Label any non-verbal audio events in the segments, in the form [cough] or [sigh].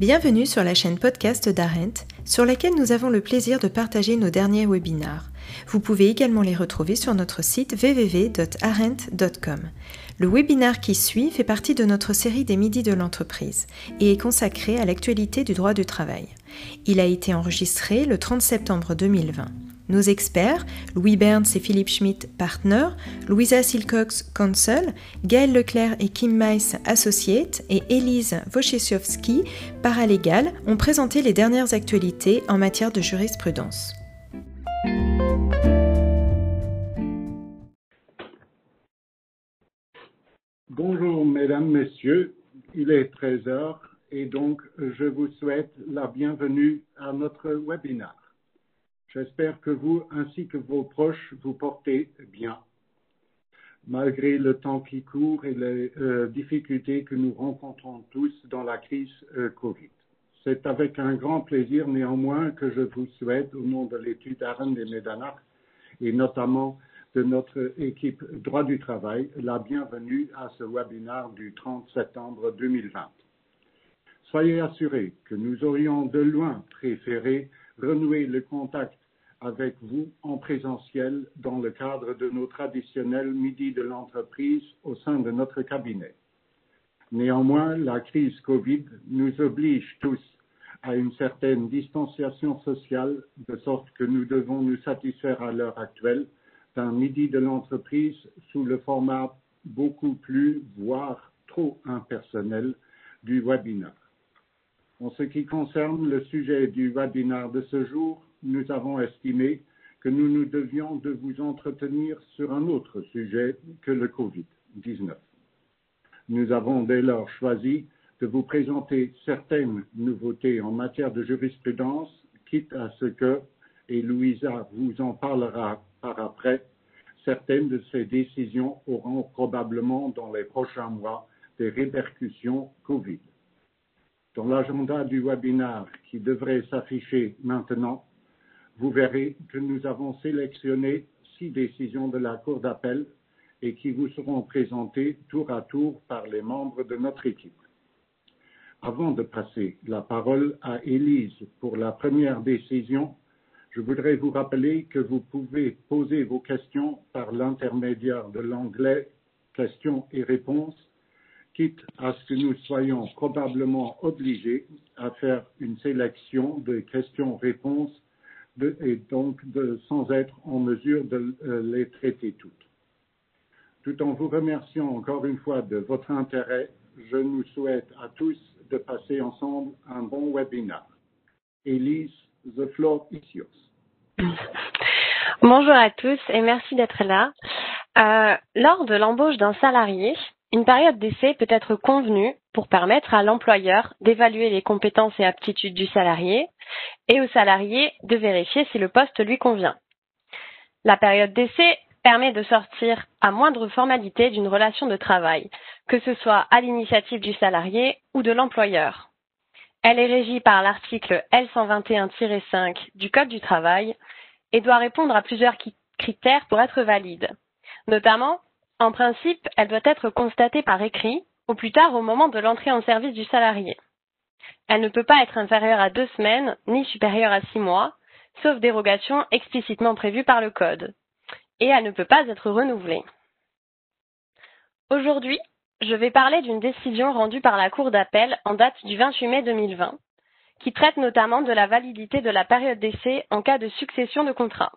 Bienvenue sur la chaîne podcast d'Arent, sur laquelle nous avons le plaisir de partager nos derniers webinars. Vous pouvez également les retrouver sur notre site www.arent.com. Le webinar qui suit fait partie de notre série des Midis de l'entreprise et est consacré à l'actualité du droit du travail. Il a été enregistré le 30 septembre 2020. Nos experts, Louis Burns et Philippe Schmidt, partner, Louisa Silcox, counsel, Gaël Leclerc et Kim Mice, associate, et Elise Wojciechowski, paralégale, ont présenté les dernières actualités en matière de jurisprudence. Bonjour mesdames, messieurs, il est 13 heures et donc je vous souhaite la bienvenue à notre webinaire. J'espère que vous ainsi que vos proches vous portez bien, malgré le temps qui court et les euh, difficultés que nous rencontrons tous dans la crise euh, Covid. C'est avec un grand plaisir néanmoins que je vous souhaite, au nom de l'étude Arène des Médanards et notamment de notre équipe droit du travail, la bienvenue à ce webinaire du 30 septembre 2020. Soyez assurés que nous aurions de loin préféré renouer le contact avec vous en présentiel dans le cadre de nos traditionnels midis de l'entreprise au sein de notre cabinet. Néanmoins, la crise Covid nous oblige tous à une certaine distanciation sociale, de sorte que nous devons nous satisfaire à l'heure actuelle d'un midi de l'entreprise sous le format beaucoup plus, voire trop impersonnel du webinaire. En ce qui concerne le sujet du webinaire de ce jour, nous avons estimé que nous nous devions de vous entretenir sur un autre sujet que le Covid-19. Nous avons dès lors choisi de vous présenter certaines nouveautés en matière de jurisprudence, quitte à ce que, et Louisa vous en parlera par après, certaines de ces décisions auront probablement dans les prochains mois des répercussions Covid. Dans l'agenda du webinaire qui devrait s'afficher maintenant, vous verrez que nous avons sélectionné six décisions de la Cour d'appel et qui vous seront présentées tour à tour par les membres de notre équipe. Avant de passer la parole à Élise pour la première décision, je voudrais vous rappeler que vous pouvez poser vos questions par l'intermédiaire de l'onglet questions et réponses, quitte à ce que nous soyons probablement obligés à faire une sélection de questions-réponses et donc sans être en mesure de euh, les traiter toutes. Tout en vous remerciant encore une fois de votre intérêt, je nous souhaite à tous de passer ensemble un bon webinaire. Elise, the floor is yours. Bonjour à tous et merci d'être là. Euh, lors de l'embauche d'un salarié, une période d'essai peut être convenue pour permettre à l'employeur d'évaluer les compétences et aptitudes du salarié et au salarié de vérifier si le poste lui convient. La période d'essai permet de sortir à moindre formalité d'une relation de travail, que ce soit à l'initiative du salarié ou de l'employeur. Elle est régie par l'article L121-5 du Code du travail et doit répondre à plusieurs critères pour être valide. Notamment, en principe, elle doit être constatée par écrit, au plus tard au moment de l'entrée en service du salarié. Elle ne peut pas être inférieure à deux semaines, ni supérieure à six mois, sauf dérogation explicitement prévue par le Code. Et elle ne peut pas être renouvelée. Aujourd'hui, je vais parler d'une décision rendue par la Cour d'appel en date du 28 mai 2020, qui traite notamment de la validité de la période d'essai en cas de succession de contrats.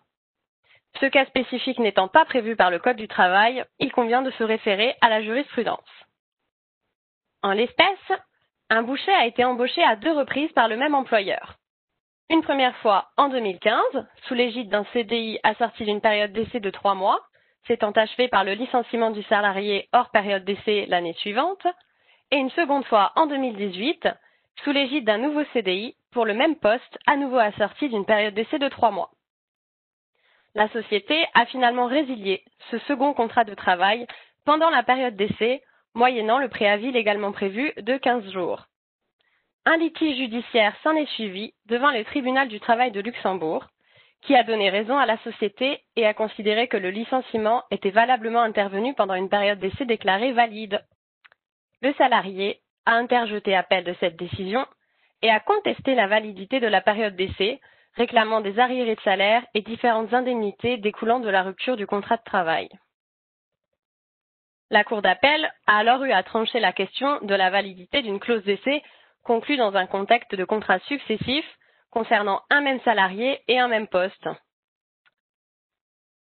Ce cas spécifique n'étant pas prévu par le Code du travail, il convient de se référer à la jurisprudence. En l'espèce, un boucher a été embauché à deux reprises par le même employeur. Une première fois en 2015, sous l'égide d'un CDI assorti d'une période d'essai de trois mois, s'étant achevé par le licenciement du salarié hors période d'essai l'année suivante, et une seconde fois en 2018, sous l'égide d'un nouveau CDI pour le même poste, à nouveau assorti d'une période d'essai de trois mois. La société a finalement résilié ce second contrat de travail pendant la période d'essai moyennant le préavis légalement prévu de 15 jours. Un litige judiciaire s'en est suivi devant le tribunal du travail de Luxembourg, qui a donné raison à la société et a considéré que le licenciement était valablement intervenu pendant une période d'essai déclarée valide. Le salarié a interjeté appel de cette décision et a contesté la validité de la période d'essai, réclamant des arriérés de salaire et différentes indemnités découlant de la rupture du contrat de travail. La Cour d'appel a alors eu à trancher la question de la validité d'une clause d'essai conclue dans un contexte de contrat successif concernant un même salarié et un même poste.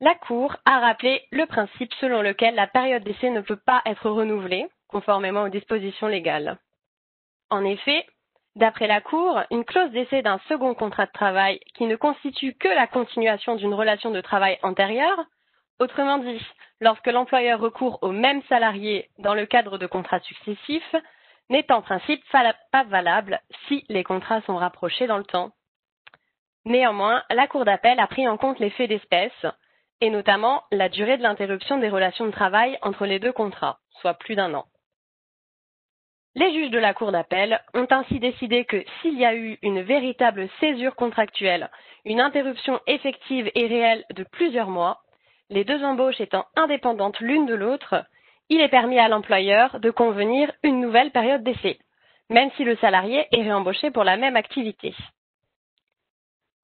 La Cour a rappelé le principe selon lequel la période d'essai ne peut pas être renouvelée, conformément aux dispositions légales. En effet, d'après la Cour, une clause d'essai d'un second contrat de travail qui ne constitue que la continuation d'une relation de travail antérieure, autrement dit, lorsque l'employeur recourt au même salarié dans le cadre de contrats successifs, n'est en principe pas valable si les contrats sont rapprochés dans le temps. Néanmoins, la Cour d'appel a pris en compte les faits d'espèce, et notamment la durée de l'interruption des relations de travail entre les deux contrats, soit plus d'un an. Les juges de la Cour d'appel ont ainsi décidé que s'il y a eu une véritable césure contractuelle, une interruption effective et réelle de plusieurs mois, les deux embauches étant indépendantes l'une de l'autre, il est permis à l'employeur de convenir une nouvelle période d'essai, même si le salarié est réembauché pour la même activité.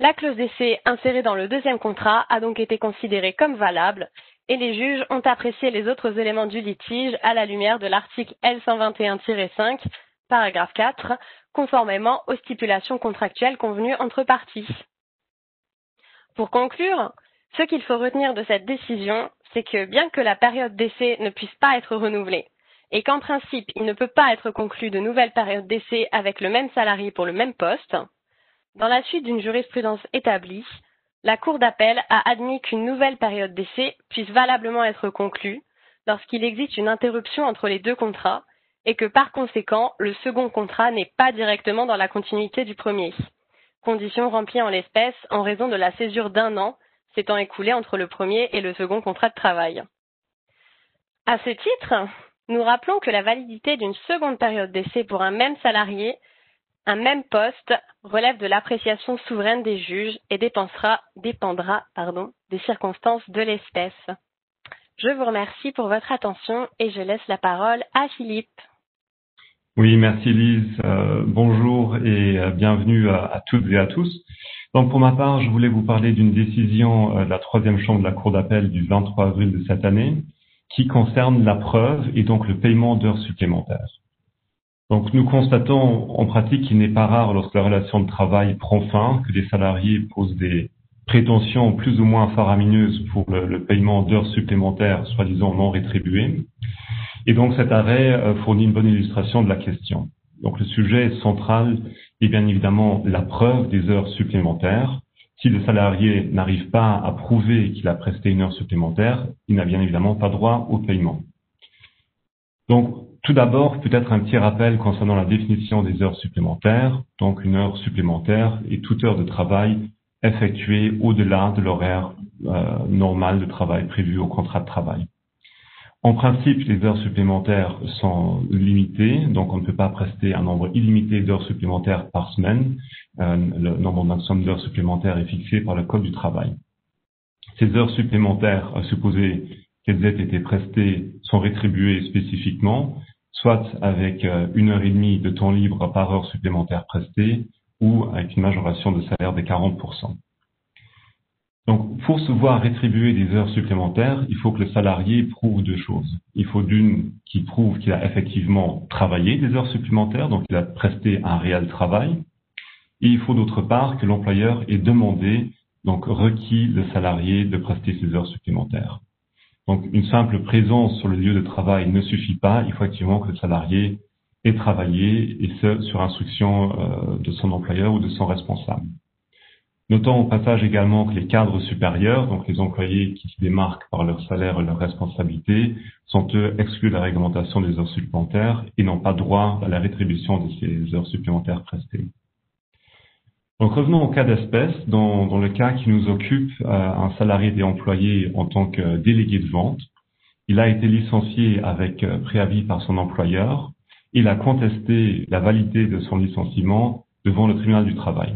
La clause d'essai insérée dans le deuxième contrat a donc été considérée comme valable et les juges ont apprécié les autres éléments du litige à la lumière de l'article L121-5, paragraphe 4, conformément aux stipulations contractuelles convenues entre parties. Pour conclure, ce qu'il faut retenir de cette décision, c'est que bien que la période d'essai ne puisse pas être renouvelée, et qu'en principe il ne peut pas être conclu de nouvelles périodes d'essai avec le même salarié pour le même poste, dans la suite d'une jurisprudence établie, la Cour d'appel a admis qu'une nouvelle période d'essai puisse valablement être conclue lorsqu'il existe une interruption entre les deux contrats et que par conséquent le second contrat n'est pas directement dans la continuité du premier, condition remplie en l'espèce en raison de la césure d'un an s'étant écoulé entre le premier et le second contrat de travail. À ce titre, nous rappelons que la validité d'une seconde période d'essai pour un même salarié, un même poste, relève de l'appréciation souveraine des juges et dépendra, pardon, des circonstances de l'espèce. Je vous remercie pour votre attention et je laisse la parole à Philippe. Oui, merci Lise. Euh, bonjour et euh, bienvenue à, à, toutes et à tous. Donc pour ma part, je voulais vous parler d'une décision euh, de la troisième chambre de la Cour d'appel du 23 avril de cette année qui concerne la preuve et donc le paiement d'heures supplémentaires. Donc nous constatons en pratique qu'il n'est pas rare lorsque la relation de travail prend fin que des salariés posent des prétentions plus ou moins faramineuses pour le, paiement d'heures supplémentaires soi-disant non rétribuées. Et donc cet arrêt euh, fournit une bonne illustration de la question. Donc le sujet central est bien évidemment la preuve des heures supplémentaires. Si le salarié n'arrive pas à prouver qu'il a presté une heure supplémentaire, il n'a bien évidemment pas droit au paiement. Donc tout d'abord, peut-être un petit rappel concernant la définition des heures supplémentaires. Donc une heure supplémentaire est toute heure de travail effectuée au-delà de l'horaire euh, normal de travail prévu au contrat de travail. En principe, les heures supplémentaires sont limitées, donc on ne peut pas prester un nombre illimité d'heures supplémentaires par semaine. Euh, le nombre maximum d'heures supplémentaires est fixé par le Code du travail. Ces heures supplémentaires, à supposer qu'elles aient été prestées, sont rétribuées spécifiquement, soit avec euh, une heure et demie de temps libre par heure supplémentaire prestée, ou avec une majoration de salaire de 40%. Donc, pour se voir rétribuer des heures supplémentaires, il faut que le salarié prouve deux choses. Il faut d'une qu'il prouve qu'il a effectivement travaillé des heures supplémentaires, donc il a presté un réel travail. Et il faut d'autre part que l'employeur ait demandé, donc requis le salarié de prester ses heures supplémentaires. Donc, une simple présence sur le lieu de travail ne suffit pas. Il faut effectivement que le salarié ait travaillé, et ce, sur instruction euh, de son employeur ou de son responsable. Notons au passage également que les cadres supérieurs, donc les employés qui se démarquent par leur salaire et leur responsabilité, sont eux exclus de la réglementation des heures supplémentaires et n'ont pas droit à la rétribution de ces heures supplémentaires prestées. Donc revenons au cas d'espèce. Dans, dans, le cas qui nous occupe, euh, un salarié est employé en tant que délégué de vente. Il a été licencié avec euh, préavis par son employeur. Il a contesté la validité de son licenciement devant le tribunal du travail.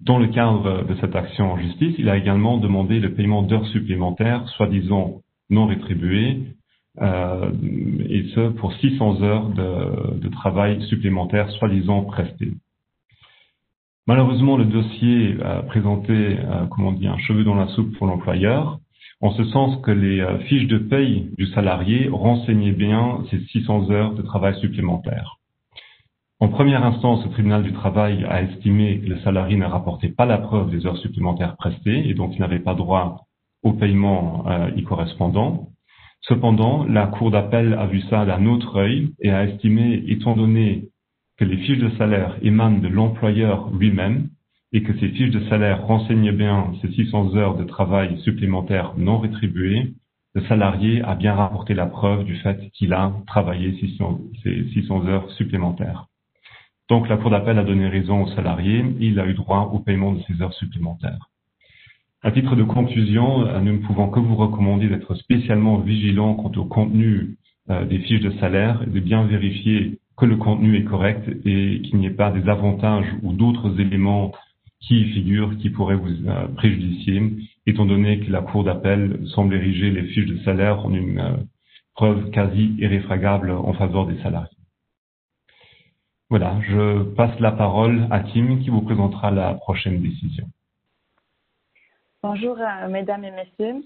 Dans le cadre de cette action en justice, il a également demandé le paiement d'heures supplémentaires, soi-disant non rétribuées, et ce pour 600 heures de, de travail supplémentaire soi-disant presté. Malheureusement, le dossier a présenté, comment on dit, un cheveu dans la soupe pour l'employeur, en ce sens que les fiches de paye du salarié renseignaient bien ces 600 heures de travail supplémentaires. En première instance, le tribunal du travail a estimé que le salarié ne rapportait pas la preuve des heures supplémentaires prestées et donc il n'avait pas droit au paiement euh, y correspondant. Cependant, la Cour d'appel a vu ça d'un autre œil et a estimé, étant donné que les fiches de salaire émanent de l'employeur lui-même et que ces fiches de salaire renseignent bien ces 600 heures de travail supplémentaires non rétribuées, le salarié a bien rapporté la preuve du fait qu'il a travaillé ces 600 heures supplémentaires. Donc la Cour d'appel a donné raison au salarié, il a eu droit au paiement de ces heures supplémentaires. À titre de conclusion, euh, nous ne pouvons que vous recommander d'être spécialement vigilant quant au contenu euh, des fiches de salaire et de bien vérifier que le contenu est correct et qu'il n'y ait pas des avantages ou d'autres éléments qui figurent qui pourraient vous euh, préjudicier, étant donné que la Cour d'appel semble ériger les fiches de salaire en une preuve quasi irréfragable en faveur des salariés. Voilà, je passe la parole à Tim qui vous présentera la prochaine décision. Bonjour euh, mesdames et messieurs.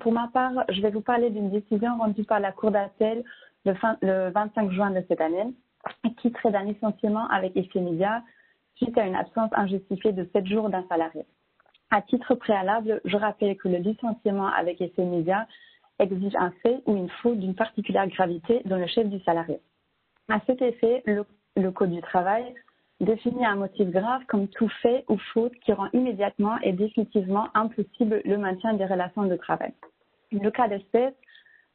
Pour ma part, je vais vous parler d'une décision rendue par la Cour d'appel le, le, 25 juin de cette année qui traite d'un licenciement avec effet immédiat suite à une absence injustifiée de 7 jours d'un salarié. À titre préalable, je rappelle que le licenciement avec effet immédiat exige un fait ou une faute d'une particulière gravité dans le chef du salarié. À cet effet, le le Code du travail définit un motif grave comme tout fait ou faute qui rend immédiatement et définitivement impossible le maintien des relations de travail. Le cas d'espèce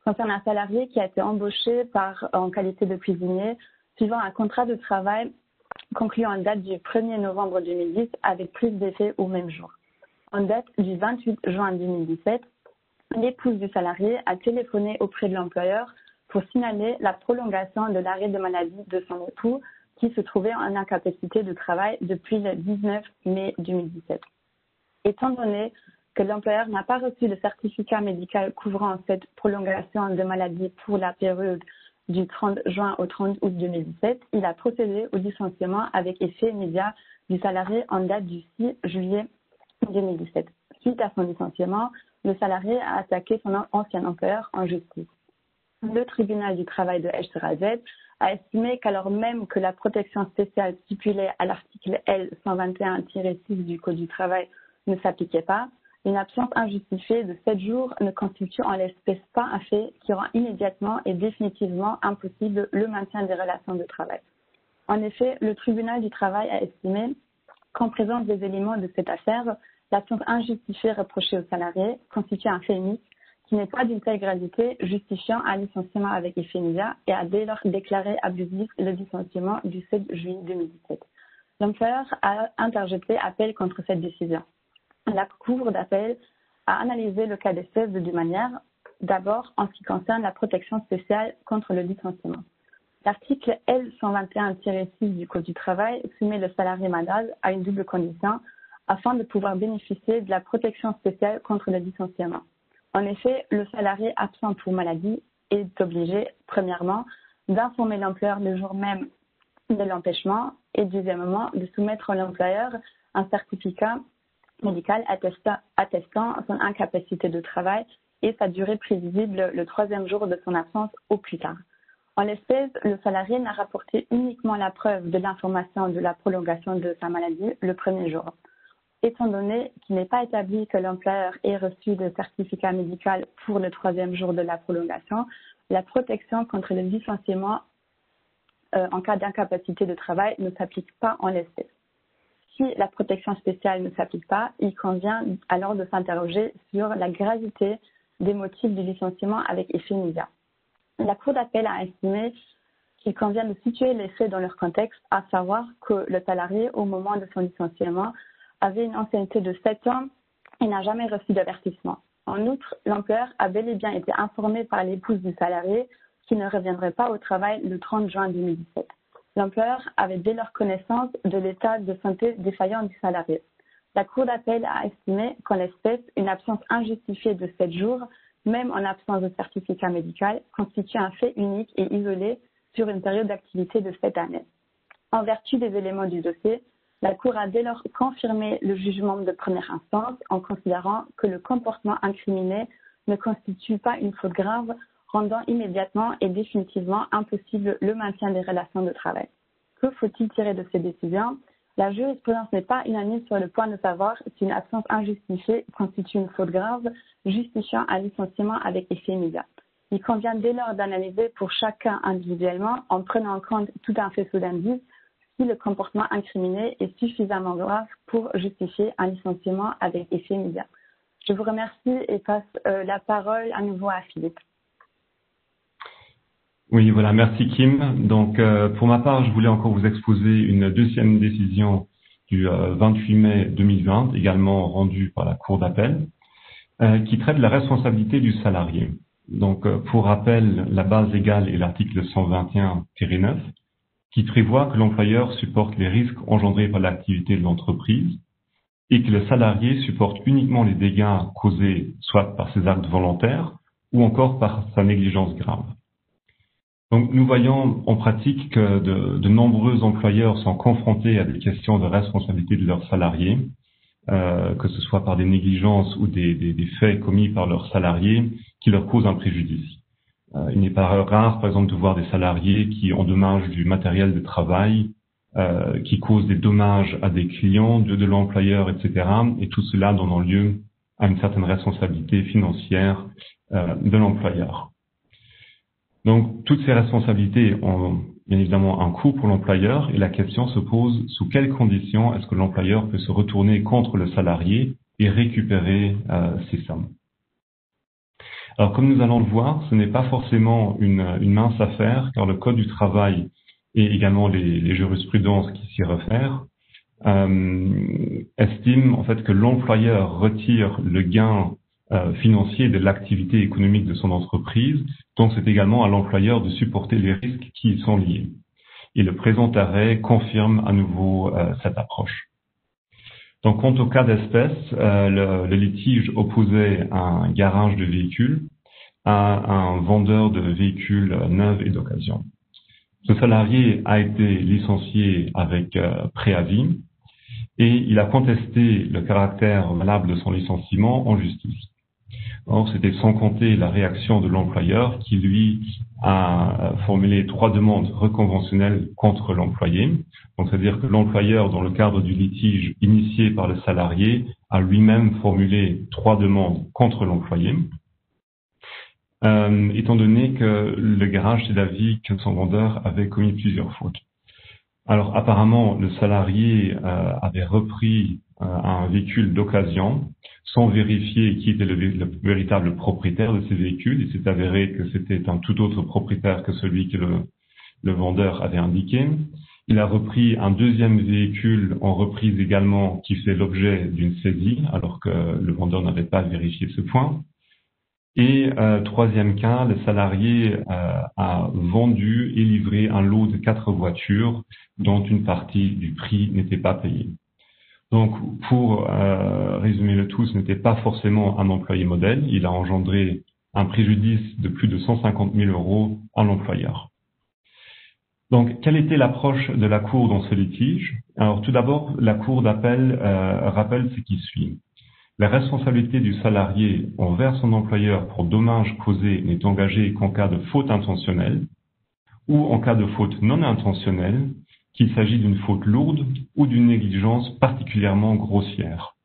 concerne un salarié qui a été embauché par, en qualité de cuisinier suivant un contrat de travail conclu en date du 1er novembre 2010 avec plus d'effets au même jour. En date du 28 juin 2017, l'épouse du salarié a téléphoné auprès de l'employeur pour signaler la prolongation de l'arrêt de maladie de son époux qui se trouvait en incapacité de travail depuis le 19 mai 2017. Étant donné que l'employeur n'a pas reçu de certificat médical couvrant cette prolongation de maladie pour la période du 30 juin au 30 août 2017, il a procédé au licenciement avec effet immédiat du salarié en date du 6 juillet 2017. Suite à son licenciement, le salarié a attaqué son ancien employeur en justice le tribunal du travail de Esch-sur-Alzette a estimé qu'alors même que la protection spéciale stipulée à l'article L121-6 du Code du travail ne s'appliquait pas, une absence injustifiée de 7 jours ne constitue en l'espèce pas un fait qui rend immédiatement et définitivement impossible le maintien des relations de travail. En effet, le tribunal du travail a estimé qu'en présence des éléments de cette affaire, l'absence injustifiée reprochée au salarié constitue un fait unique qui n'est pas d'une telle gravité justifiant un licenciement avec effet et a dès lors déclaré abusif le licenciement du 7 juillet 2017. L'employeur a interjeté appel contre cette décision. La Cour d'appel a analysé le cas d'espèce de deux manières. D'abord, en ce qui concerne la protection spéciale contre le licenciement. L'article L121-6 du Code du travail soumet le salarié malade à une double condition afin de pouvoir bénéficier de la protection spéciale contre le licenciement. En effet, le salarié absent pour maladie est obligé, premièrement, d'informer l'employeur le jour même de l'empêchement et deuxièmement, de soumettre à l'employeur un certificat médical attestant, son incapacité de travail et sa durée prévisible le troisième jour de son absence au plus tard. En l'espèce, le salarié n'a rapporté uniquement la preuve de l'information de la prolongation de sa maladie le premier jour étant donné qu'il n'est pas établi que l'employeur ait reçu de certificat médical pour le troisième jour de la prolongation, la protection contre le licenciement euh, en cas d'incapacité de travail ne s'applique pas en l'espèce. Si la protection spéciale ne s'applique pas, il convient alors de s'interroger sur la gravité des motifs du licenciement avec effet immédiat. La Cour d'appel a estimé qu'il convient de situer les faits dans leur contexte, à savoir que le salarié, au moment de son licenciement, avait une ancienneté de 7 ans et n'a jamais reçu d'avertissement. En outre, l'employeur a bel et bien été informé par l'épouse du salarié qu'il ne reviendrait pas au travail le 30 juin 2017. L'employeur avait dès lors connaissance de l'état de santé défaillant du salarié. La Cour d'appel a estimé qu'en l'espèce, une absence injustifiée de 7 jours même en absence de certificat médical, constitue un fait unique et isolé sur une période d'activité de cette année. En vertu des éléments du dossier, la Cour a dès lors confirmé le jugement de première instance en considérant que le comportement incriminé ne constitue pas une faute grave, rendant immédiatement et définitivement impossible le maintien des relations de travail. Que faut-il tirer de ces décisions? La jurisprudence n'est pas unanime sur le point de savoir si une absence injustifiée constitue une faute grave, justifiant un licenciement avec effet immédiat. Il convient dès lors d'analyser pour chacun individuellement, en prenant en compte tout un faisceau d'indices, si le comportement incriminé est suffisamment grave pour justifier un licenciement avec effet immédiat. Je vous remercie et passe euh, la parole à nouveau à Philippe. Oui, voilà, merci Kim. Donc, euh, pour ma part, je voulais encore vous exposer une deuxième décision du 28 euh, mai 2020, également rendue par la Cour d'appel, qui traite de la responsabilité du salarié. Donc, pour rappel, la base légale est l'article 121-9, qui prévoit que l'employeur supporte les risques engendrés par l'activité de l'entreprise et que le salarié supporte uniquement les dégâts causés soit par ses actes volontaires ou encore par sa négligence grave. Donc nous voyons en pratique que de, de nombreux employeurs sont confrontés à des questions de responsabilité de leurs salariés, euh, que ce soit par des négligences ou des, des, des, faits commis par leurs salariés qui leur causent un préjudice. Euh, il n'est pas rare, par exemple, de voir des salariés qui endommagent du matériel de travail, euh, qui causent des dommages à des clients de, de l'employeur, etc. Et tout cela donnant lieu à une certaine responsabilité financière euh, de l'employeur. Donc, toutes ces responsabilités ont bien évidemment un coût pour l'employeur et la question se pose sous quelles conditions est-ce que l'employeur peut se retourner contre le salarié et récupérer euh, ces sommes? Alors, comme nous allons le voir, ce n'est pas forcément une, une, mince affaire, car le Code du travail et également les, les jurisprudences qui s'y réfèrent euh, estiment en fait que l'employeur retire le gain euh, financier de l'activité économique de son entreprise, donc c'est également à l'employeur de supporter les risques qui y sont liés. Et le présent arrêt confirme à nouveau euh, cette approche. Donc, quant au cas d'espèce, euh, le, le, litige opposait un garage de véhicules à un vendeur de véhicules neufs et d'occasion. Ce salarié a été licencié avec euh, préavis et il a contesté le caractère valable de son licenciement en justice. Or, c'était sans compter la réaction de l'employeur qui, lui, a formulé trois demandes reconventionnelles contre l'employé. Donc, c'est-à-dire que l'employeur, dans le cadre du litige initié par le salarié, a lui-même formulé trois demandes contre l'employé. Euh, étant donné que le garage s'est d'avis que son vendeur avait commis plusieurs fautes. Alors apparemment, le salarié euh, avait repris euh, un véhicule d'occasion sans vérifier qui était le, le, véritable propriétaire de ces véhicules. Il s'est avéré que c'était un tout autre propriétaire que celui que le, le, vendeur avait indiqué. Il a repris un deuxième véhicule en reprise également qui fait l'objet d'une saisie alors que le vendeur n'avait pas vérifié ce point. Et euh, troisième cas, le salarié euh, a vendu et livré un lot de quatre voitures dont une partie du prix n'était pas payée. Donc, pour euh, résumer le tout, ce n'était pas forcément un employé modèle. Il a engendré un préjudice de plus de 150 000 euros à l'employeur. Donc, quelle était l'approche de la Cour dans ce litige? Alors, tout d'abord, la Cour d'appel euh, rappelle ce qui suit. La responsabilité du salarié envers son employeur pour dommages causés n'est engagée qu'en cas de faute intentionnelle ou en cas de faute non intentionnelle, qu'il s'agit d'une faute lourde ou d'une négligence particulièrement grossière.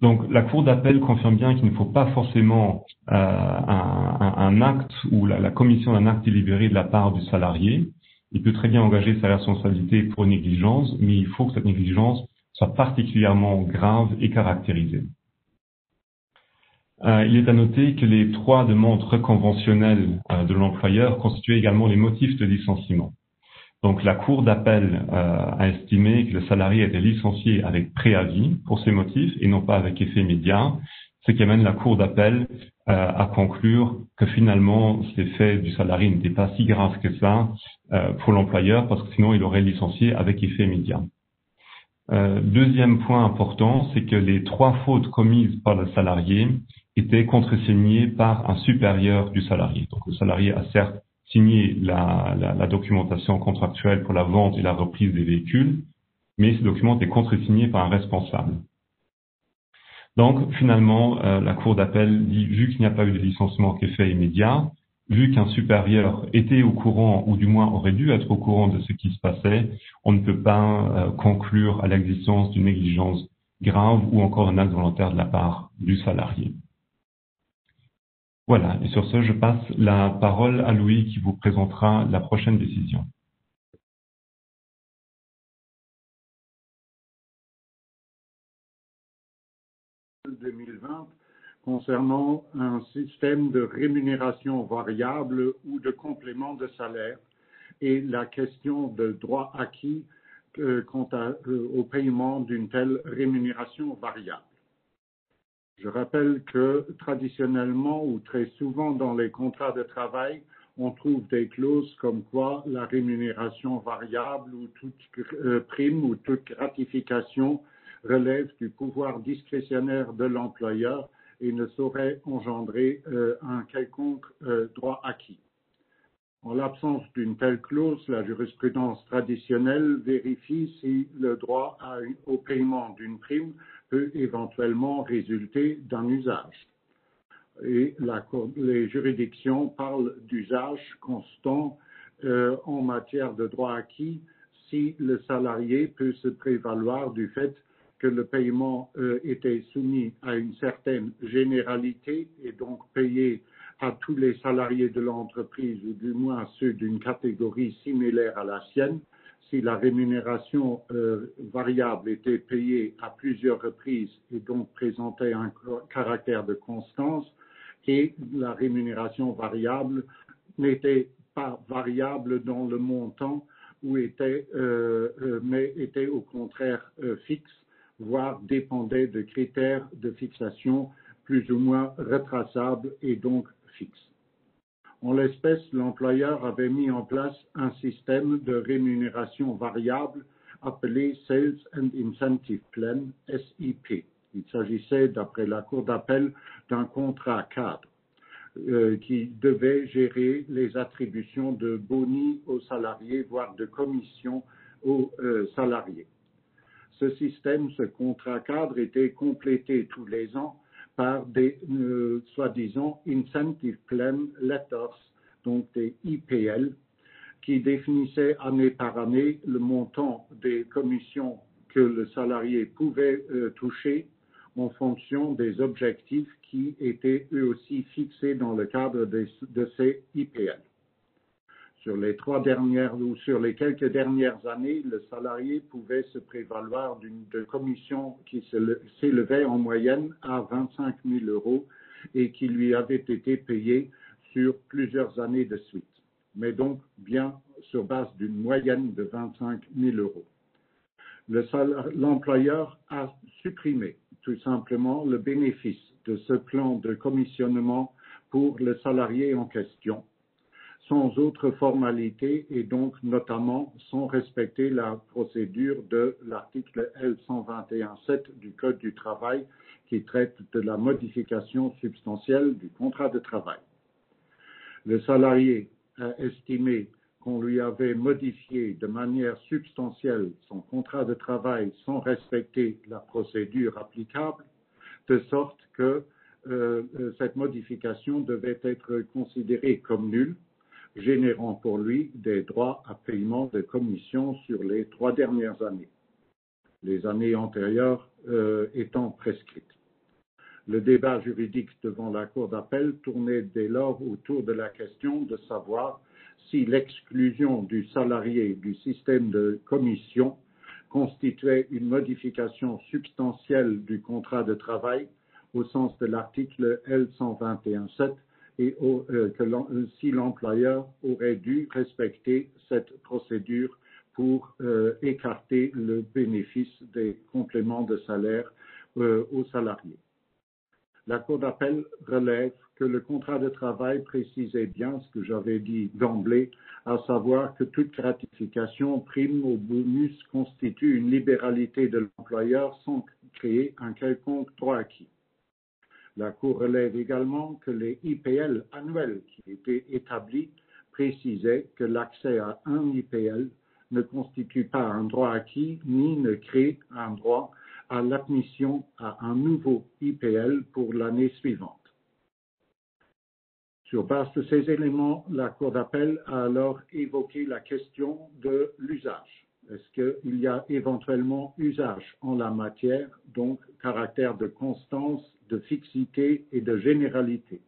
Donc la Cour d'appel confirme bien qu'il ne faut pas forcément euh, un, acte ou la, la commission d'un acte délibéré de la part du salarié. Il peut très bien engager sa responsabilité pour négligence, mais il faut que cette négligence soit particulièrement grave et caractérisée. Euh, il est à noter que les trois demandes reconventionnelles euh, de l'employeur constituaient également les motifs de licenciement. Donc la Cour d'appel euh, a estimé que le salarié était licencié avec préavis pour ces motifs et non pas avec effet immédiat, ce qui amène la Cour d'appel euh, à conclure que finalement ces faits du salarié n'étaient pas si graves que ça euh, pour l'employeur parce que sinon il aurait licencié avec effet immédiat. Euh, deuxième point important, c'est que les trois fautes commises par le salarié était contresigné par un supérieur du salarié. Donc le salarié a certes signé la, la, documentation contractuelle pour la vente et la reprise des véhicules, mais ce document est contresigné par un responsable. Donc finalement, euh, la Cour d'appel dit, vu qu'il n'y a pas eu de licenciement qui est fait immédiat, vu qu'un supérieur était au courant, ou du moins aurait dû être au courant de ce qui se passait, on ne peut pas euh, conclure à l'existence d'une négligence grave ou encore un acte volontaire de la part du salarié. Voilà, et sur ce, je passe la parole à Louis qui vous présentera la prochaine décision. Concernant un système de rémunération variable ou de complément de salaire et la question de droit acquis euh, quant euh, au paiement d'une telle rémunération variable. Je rappelle que traditionnellement ou très souvent dans les contrats de travail, on trouve des clauses comme quoi la rémunération variable ou toute euh, prime ou toute gratification relève du pouvoir discrétionnaire de l'employeur et ne saurait engendrer euh, un quelconque euh, droit acquis. En l'absence d'une telle clause, la jurisprudence traditionnelle vérifie si le droit au paiement d'une prime peut éventuellement résulter d'un usage. Et les juridictions parlent d'usage constant euh, en matière de droit acquis si le salarié peut se prévaloir du fait que le paiement euh, était soumis à une certaine généralité et donc payé à tous les salariés de l'entreprise ou du moins ceux d'une catégorie similaire à la sienne, si la rémunération euh, variable était payée à plusieurs reprises et donc présentait un caractère de constance, et la rémunération variable n'était pas variable dans le montant ou était, euh, mais était au contraire fixe voire dépendait de critères de fixation plus ou moins retraçables et donc fixes. En l'espèce, l'employeur avait mis en place un système de rémunération variable appelé Sales and Incentive Plan, SIP. Il s'agissait, d'après la Cour d'appel, d'un contrat cadre euh, qui devait gérer les attributions de boni aux salariés, voire de commissions aux euh, salariés. Ce système, ce contrat cadre était complété tous les ans par des euh, soi-disant Incentive Plan Letters, donc des IPL, qui définissaient année par année le montant des commissions que le salarié pouvait euh, toucher en fonction des objectifs qui étaient eux aussi fixés dans le cadre de ces IPL. Sur les trois dernières ou sur les quelques dernières années, le salarié pouvait se prévaloir d'une commission qui s'élevait en moyenne à 25 000 euros et qui lui avait été payée sur plusieurs années de suite, mais donc bien sur base d'une moyenne de 25 000 euros. L'employeur a supprimé tout simplement le bénéfice de ce plan de commissionnement pour le salarié en question sans autre formalité et donc notamment sans respecter la procédure de l'article L121.7 du Code du travail qui traite de la modification substantielle du contrat de travail. Le salarié a estimé qu'on lui avait modifié de manière substantielle son contrat de travail sans respecter la procédure applicable, de sorte que euh, euh, cette modification devait être considérée comme nulle générant pour lui des droits à paiement de commission sur les trois dernières années, les années antérieures euh, étant prescrites. Le débat juridique devant la Cour d'appel tournait dès lors autour de la question de savoir si l'exclusion du salarié du système de commission constituait une modification substantielle du contrat de travail au sens de l'article L121.7 et euh, que euh, si l'employeur aurait dû respecter cette procédure pour euh, écarter le bénéfice des compléments de salaire aux salariés. La Cour d'appel relève que le contrat de travail précisait bien ce que j'avais dit d'emblée, à savoir que toute gratification, prime ou bonus constitue une libéralité de l'employeur sans créer un quelconque droit acquis. La Cour relève également que les IPL annuels qui étaient établis précisaient que l'accès à un IPL ne constitue pas un droit acquis ni ne crée un droit à l'admission à un nouveau IPL pour l'année suivante. Sur base de ces éléments, la Cour d'appel a alors évoqué la question de l'usage. Est-ce qu'il y a éventuellement usage en la matière, donc caractère de constance, de fixité et de généralité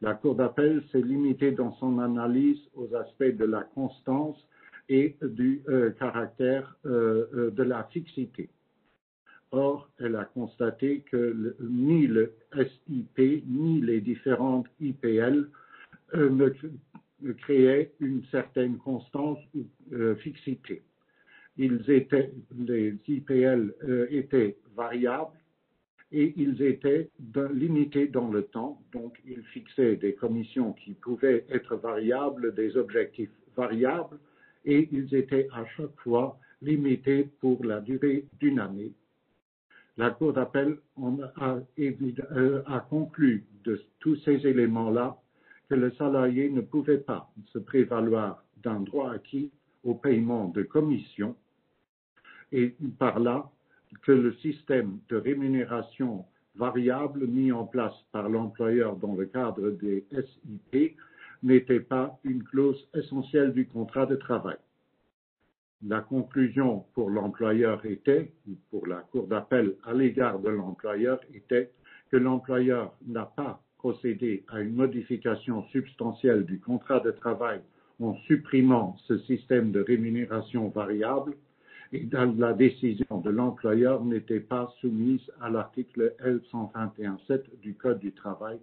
La Cour d'appel s'est limitée dans son analyse aux aspects de la constance et du euh, caractère euh, euh, de la fixité. Or, elle a constaté que ni le SIP ni les différentes IPL ne créaient une certaine constance ou fixité. Ils étaient, les IPL étaient variables et ils étaient limités dans le temps, donc ils fixaient des commissions qui pouvaient être variables, des objectifs variables, et ils étaient à chaque fois limités pour la durée d'une année. La Cour d'appel euh, a, conclu de tous ces éléments-là que le salarié ne pouvait pas se prévaloir d'un droit acquis au paiement de commissions et par là que le système de rémunération variable mis en place par l'employeur dans le cadre des SIP n'était pas une clause essentielle du contrat de travail. La conclusion pour l'employeur était, ou pour la Cour d'appel à l'égard de l'employeur était que l'employeur n'a pas procédé à une modification substantielle du contrat de travail en supprimant ce système de rémunération variable et dans la décision de l'employeur n'était pas soumise à l'article L121.7 du Code du travail,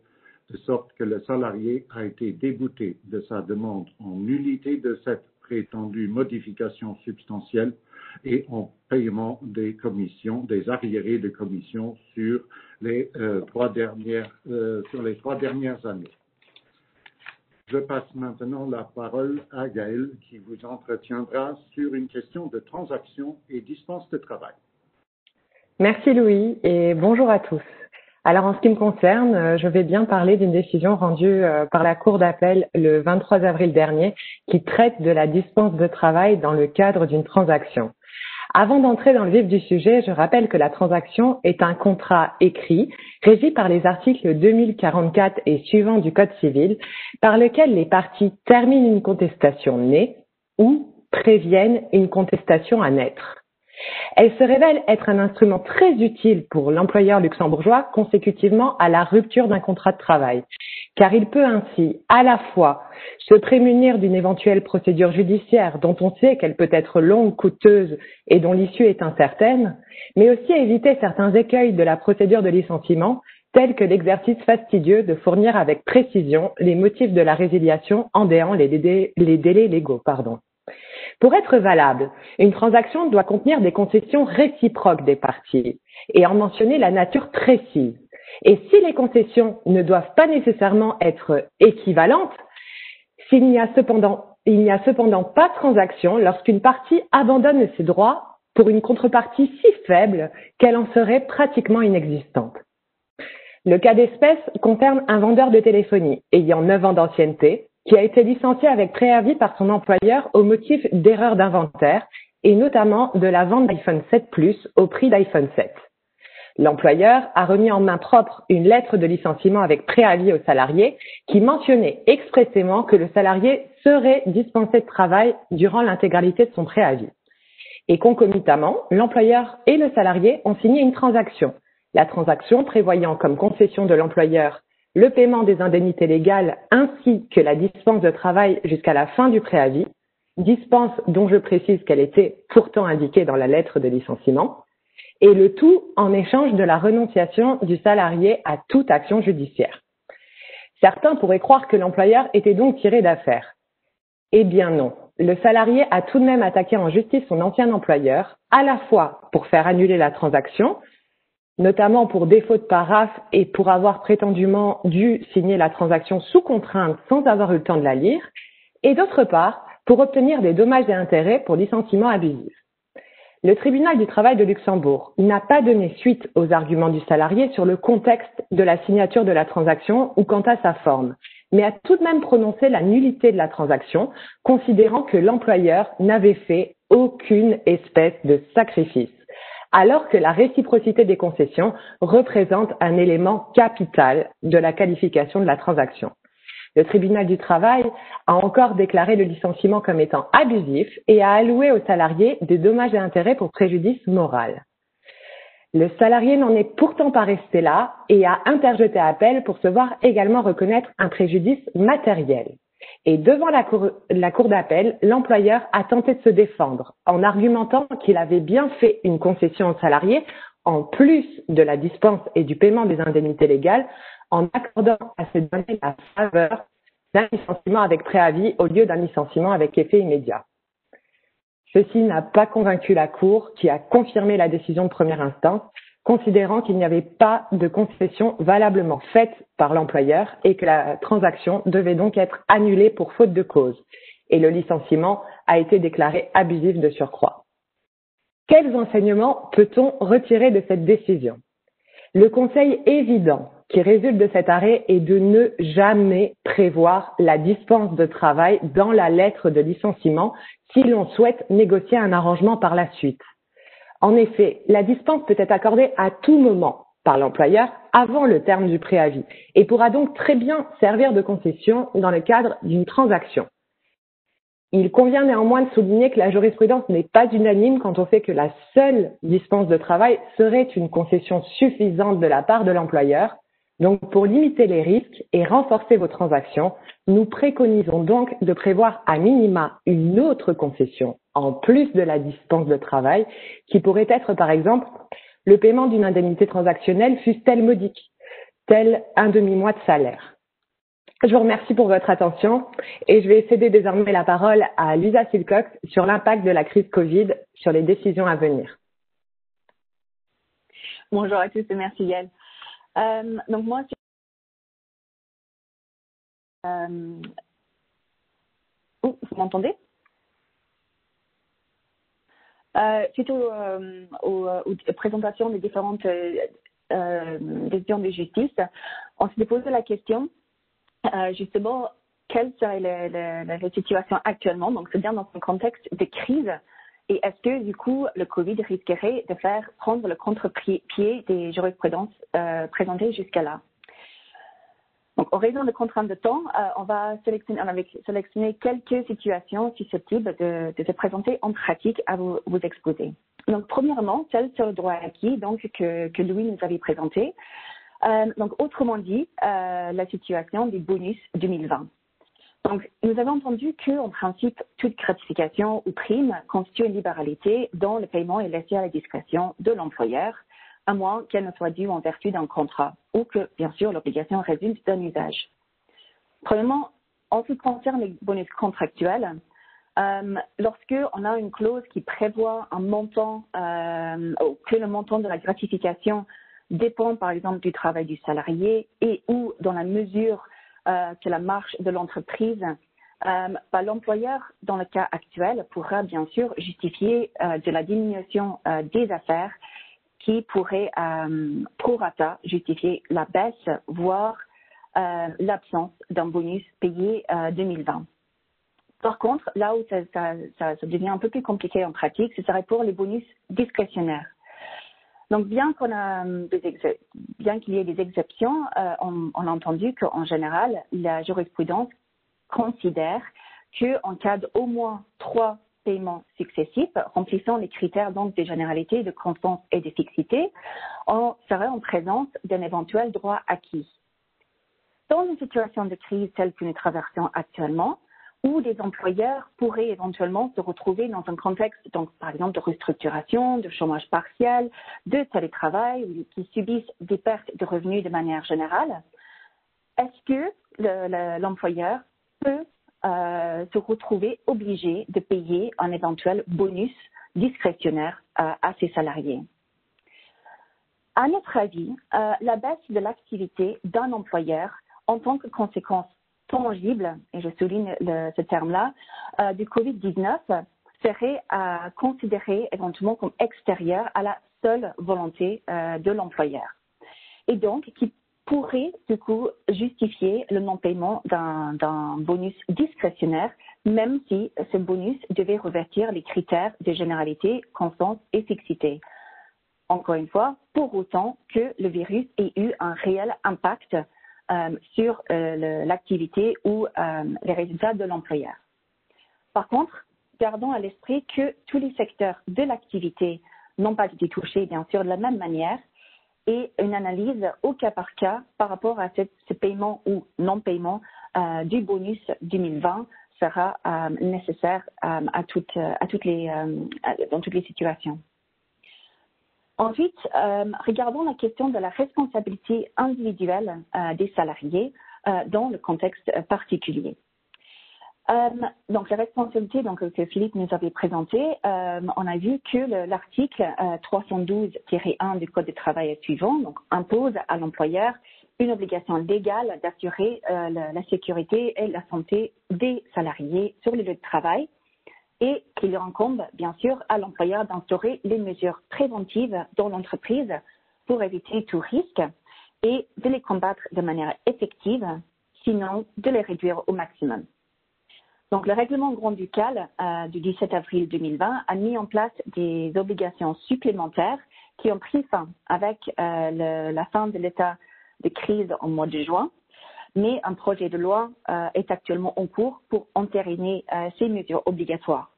de sorte que le salarié a été débouté de sa demande en nullité de cette prétendue modification substantielle et en paiement des commissions, des arriérés de commissions sur les, euh, trois, dernières, euh, sur les trois dernières années. Je passe maintenant la parole à Gaël qui vous entretiendra sur une question de transaction et dispense de travail. Merci Louis et bonjour à tous. Alors en ce qui me concerne, euh, je vais bien parler d'une décision rendue euh, par la Cour d'appel le 23 avril dernier qui traite de la dispense de travail dans le cadre d'une transaction. Avant d'entrer dans le vif du sujet, je rappelle que la transaction est un contrat écrit régi par les articles 2044 et suivants du Code civil par lequel les parties terminent une contestation née ou préviennent une contestation à naître. Elle se révèle être un instrument très utile pour l'employeur luxembourgeois consécutivement à la rupture d'un contrat de travail, car il peut ainsi à la fois se prémunir d'une éventuelle procédure judiciaire dont on sait qu'elle peut être longue, coûteuse et dont l'issue est incertaine, mais aussi éviter certains écueils de la procédure de licenciement tels que l'exercice fastidieux de fournir avec précision les motifs de la résiliation en déant les, délais, légaux. Pardon. Pour être valable, une transaction doit contenir des concessions réciproques des parties et en mentionner la nature précise. Et si les concessions ne doivent pas nécessairement être équivalentes, il n'y a cependant pas de transaction lorsqu'une partie abandonne ses droits pour une contrepartie si faible qu'elle en serait pratiquement inexistante. Le cas d'espèce concerne un vendeur de téléphonie ayant 9 ans d'ancienneté, qui a été licencié avec préavis par son employeur au motif d'erreurs d'inventaire et notamment de la vente d'iPhone 7 Plus au prix d'iPhone 7. L'employeur a remis en main propre une lettre de licenciement avec préavis au salarié qui mentionnait expressément que le salarié serait dispensé de travail durant l'intégralité de son préavis. Et concomitamment, l'employeur et le salarié ont signé une transaction. La transaction prévoyant comme concession de l'employeur le paiement des indemnités légales ainsi que la dispense de travail jusqu'à la fin du préavis, dispense dont je précise qu'elle était pourtant indiquée dans la lettre de licenciement, et le tout en échange de la renonciation du salarié à toute action judiciaire. Certains pourraient croire que l'employeur était donc tiré d'affaire. Eh bien non, le salarié a tout de même attaqué en justice son ancien employeur, à la fois pour faire annuler la transaction, notamment pour défaut de paraphe et pour avoir prétendument dû signer la transaction sous contrainte sans avoir eu le temps de la lire, et d'autre part, pour obtenir des dommages et intérêts pour licenciement abusif. Le tribunal du travail de Luxembourg n'a pas donné suite aux arguments du salarié sur le contexte de la signature de la transaction ou quant à sa forme, mais a tout de même prononcé la nullité de la transaction, considérant que l'employeur n'avait fait aucune espèce de sacrifice, alors que la réciprocité des concessions représente un élément capital de la qualification de la transaction. Le tribunal du travail a encore déclaré le licenciement comme étant abusif et a alloué aux salariés des dommages et intérêts pour préjudice moral. Le salarié n'en est pourtant pas resté là et a interjeté appel pour se voir également reconnaître un préjudice matériel. Et devant la cour, d'appel, l'employeur a tenté de se défendre en argumentant qu'il avait bien fait une concession au salarié en plus de la dispense et du paiement des indemnités légales en accordant à ces données la faveur d'un licenciement avec préavis au lieu d'un licenciement avec effet immédiat. Ceci n'a pas convaincu la Cour qui a confirmé la décision de première instance, considérant qu'il n'y avait pas de concession valablement faite par l'employeur et que la transaction devait donc être annulée pour faute de cause. Et le licenciement a été déclaré abusif de surcroît. Quels enseignements peut-on retirer de cette décision? Le conseil évident qui résulte de cet arrêt est de ne jamais prévoir la dispense de travail dans la lettre de licenciement si l'on souhaite négocier un arrangement par la suite. En effet, la dispense peut être accordée à tout moment par l'employeur avant le terme du préavis et pourra donc très bien servir de concession dans le cadre d'une transaction. Il convient néanmoins de souligner que la jurisprudence n'est pas unanime quant au fait que la seule dispense de travail serait une concession suffisante de la part de l'employeur donc, pour limiter les risques et renforcer vos transactions, nous préconisons donc de prévoir à minima une autre concession en plus de la dispense de travail qui pourrait être par exemple le paiement d'une indemnité transactionnelle fût-elle modique, tel un demi-mois de salaire. Je vous remercie pour votre attention et je vais céder désormais la parole à Lisa Silcox sur l'impact de la crise Covid sur les décisions à venir. Bonjour à tous et merci Yael. Euh, donc moi, euh, oh, vous m'entendez? Euh, Suite aux, présentations des différentes décisions de justice, on s'est posé la question justement quelle serait la, la, situation actuellement, donc c'est bien dans un contexte de crise et est-ce que, du coup, le Covid risquerait de faire prendre le contre-pied des jurisprudences euh, présentées jusqu'à là? Donc, en raison de contraintes de temps, euh, on va sélectionner, quelques situations susceptibles de, se présenter en pratique à vous, exposer. Donc, premièrement, celle sur le droit acquis, donc que, Louis nous avait présenté. Euh, donc, autrement dit, la situation des bonus 2020. Donc, nous avons entendu qu'en principe, toute gratification ou prime constitue une libéralité dont le paiement est laissé à la discrétion de l'employeur, à moins qu'elle ne soit due en vertu d'un contrat ou que, bien sûr, l'obligation résulte d'un usage. Premièrement, en ce qui concerne les bonus contractuels, euh, lorsque on a une clause qui prévoit un montant, euh, que le montant de la gratification dépend, par exemple, du travail du salarié et ou dans la mesure euh, que la marche de l'entreprise, euh, bah, l'employeur, dans le cas actuel, pourra bien sûr justifier euh, de la diminution des affaires qui pourrait, pro rata, justifier la baisse, voire l'absence d'un bonus payé 2020. Par contre, là où ça, devient un peu plus compliqué en pratique, ce serait pour les bonus discrétionnaires. Donc, bien qu'on a euh, bien qu'il y ait des exceptions, euh, on, on, a entendu qu'en général, la jurisprudence considère qu'en cas d'au moins trois paiements successifs, remplissant les critères donc de généralité, de constance et de fixité, on serait en présence d'un éventuel droit acquis. Dans une situation de crise telle que nous traversons actuellement, où des employeurs pourraient éventuellement se retrouver dans un contexte, donc, par exemple, de restructuration, de chômage partiel, de télétravail, ou qui subissent des pertes de revenus de manière générale. Est-ce que l'employeur peut euh, se retrouver obligé de payer un éventuel bonus discrétionnaire euh, à ses salariés? À notre avis, euh, la baisse de l'activité d'un employeur en tant que conséquence tangible, et je souligne ce terme-là, euh, du Covid-19 serait à considérer éventuellement comme extérieur à la seule volonté euh, de l'employeur. Et donc, qui pourrait du coup justifier le non-paiement d'un bonus discrétionnaire, même si ce bonus devait revêtir les critères de généralité, constance et fixité. Encore une fois, pour autant que le virus ait eu un réel impact euh, sur euh, l'activité ou euh, les résultats de l'employeur. Par contre, gardons à l'esprit que tous les secteurs de l'activité n'ont pas été touchés, bien sûr, de la même manière, et une analyse au cas par cas par rapport à ce paiement ou non-paiement euh, du bonus 2020 sera euh, nécessaire euh, à toutes les, dans toutes les situations. Ensuite, regardons la question de la responsabilité individuelle des salariés dans le contexte particulier. Euh, donc, la responsabilité donc, que Philippe nous avait présentée, euh, on a vu que l'article 312-1 euh, du Code du travail suivant, donc impose à l'employeur une obligation légale d'assurer la, la, sécurité et la santé des salariés sur le lieu de travail et qu'il incombe bien sûr à l'employeur d'instaurer les mesures préventives dans l'entreprise pour éviter tout risque et de les combattre de manière effective, sinon de les réduire au maximum. Donc, le règlement grand-ducal euh, du 17 avril 2020 a mis en place des obligations supplémentaires qui ont pris fin avec euh, la fin de l'état de crise en mois de juin. Mais un projet de loi euh, est actuellement en cours pour entériner ces mesures obligatoires.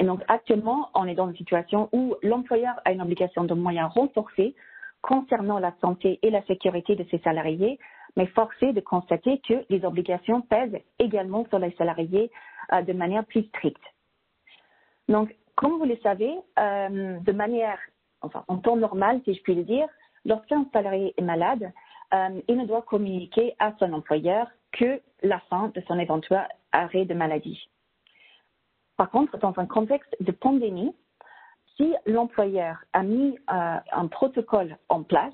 Et donc, actuellement, on est dans une situation où l'employeur a une obligation de moyens renforcés concernant la santé et la sécurité de ses salariés mais forcé de constater que les obligations pèsent également sur les salariés euh, de manière plus stricte. Donc, comme vous le savez, euh, de manière, enfin, en temps normal, si je puis le dire, lorsqu'un salarié est malade, euh, il ne doit communiquer à son employeur que la fin de son éventuel arrêt de maladie. Par contre, dans un contexte de pandémie, si l'employeur a mis un protocole en place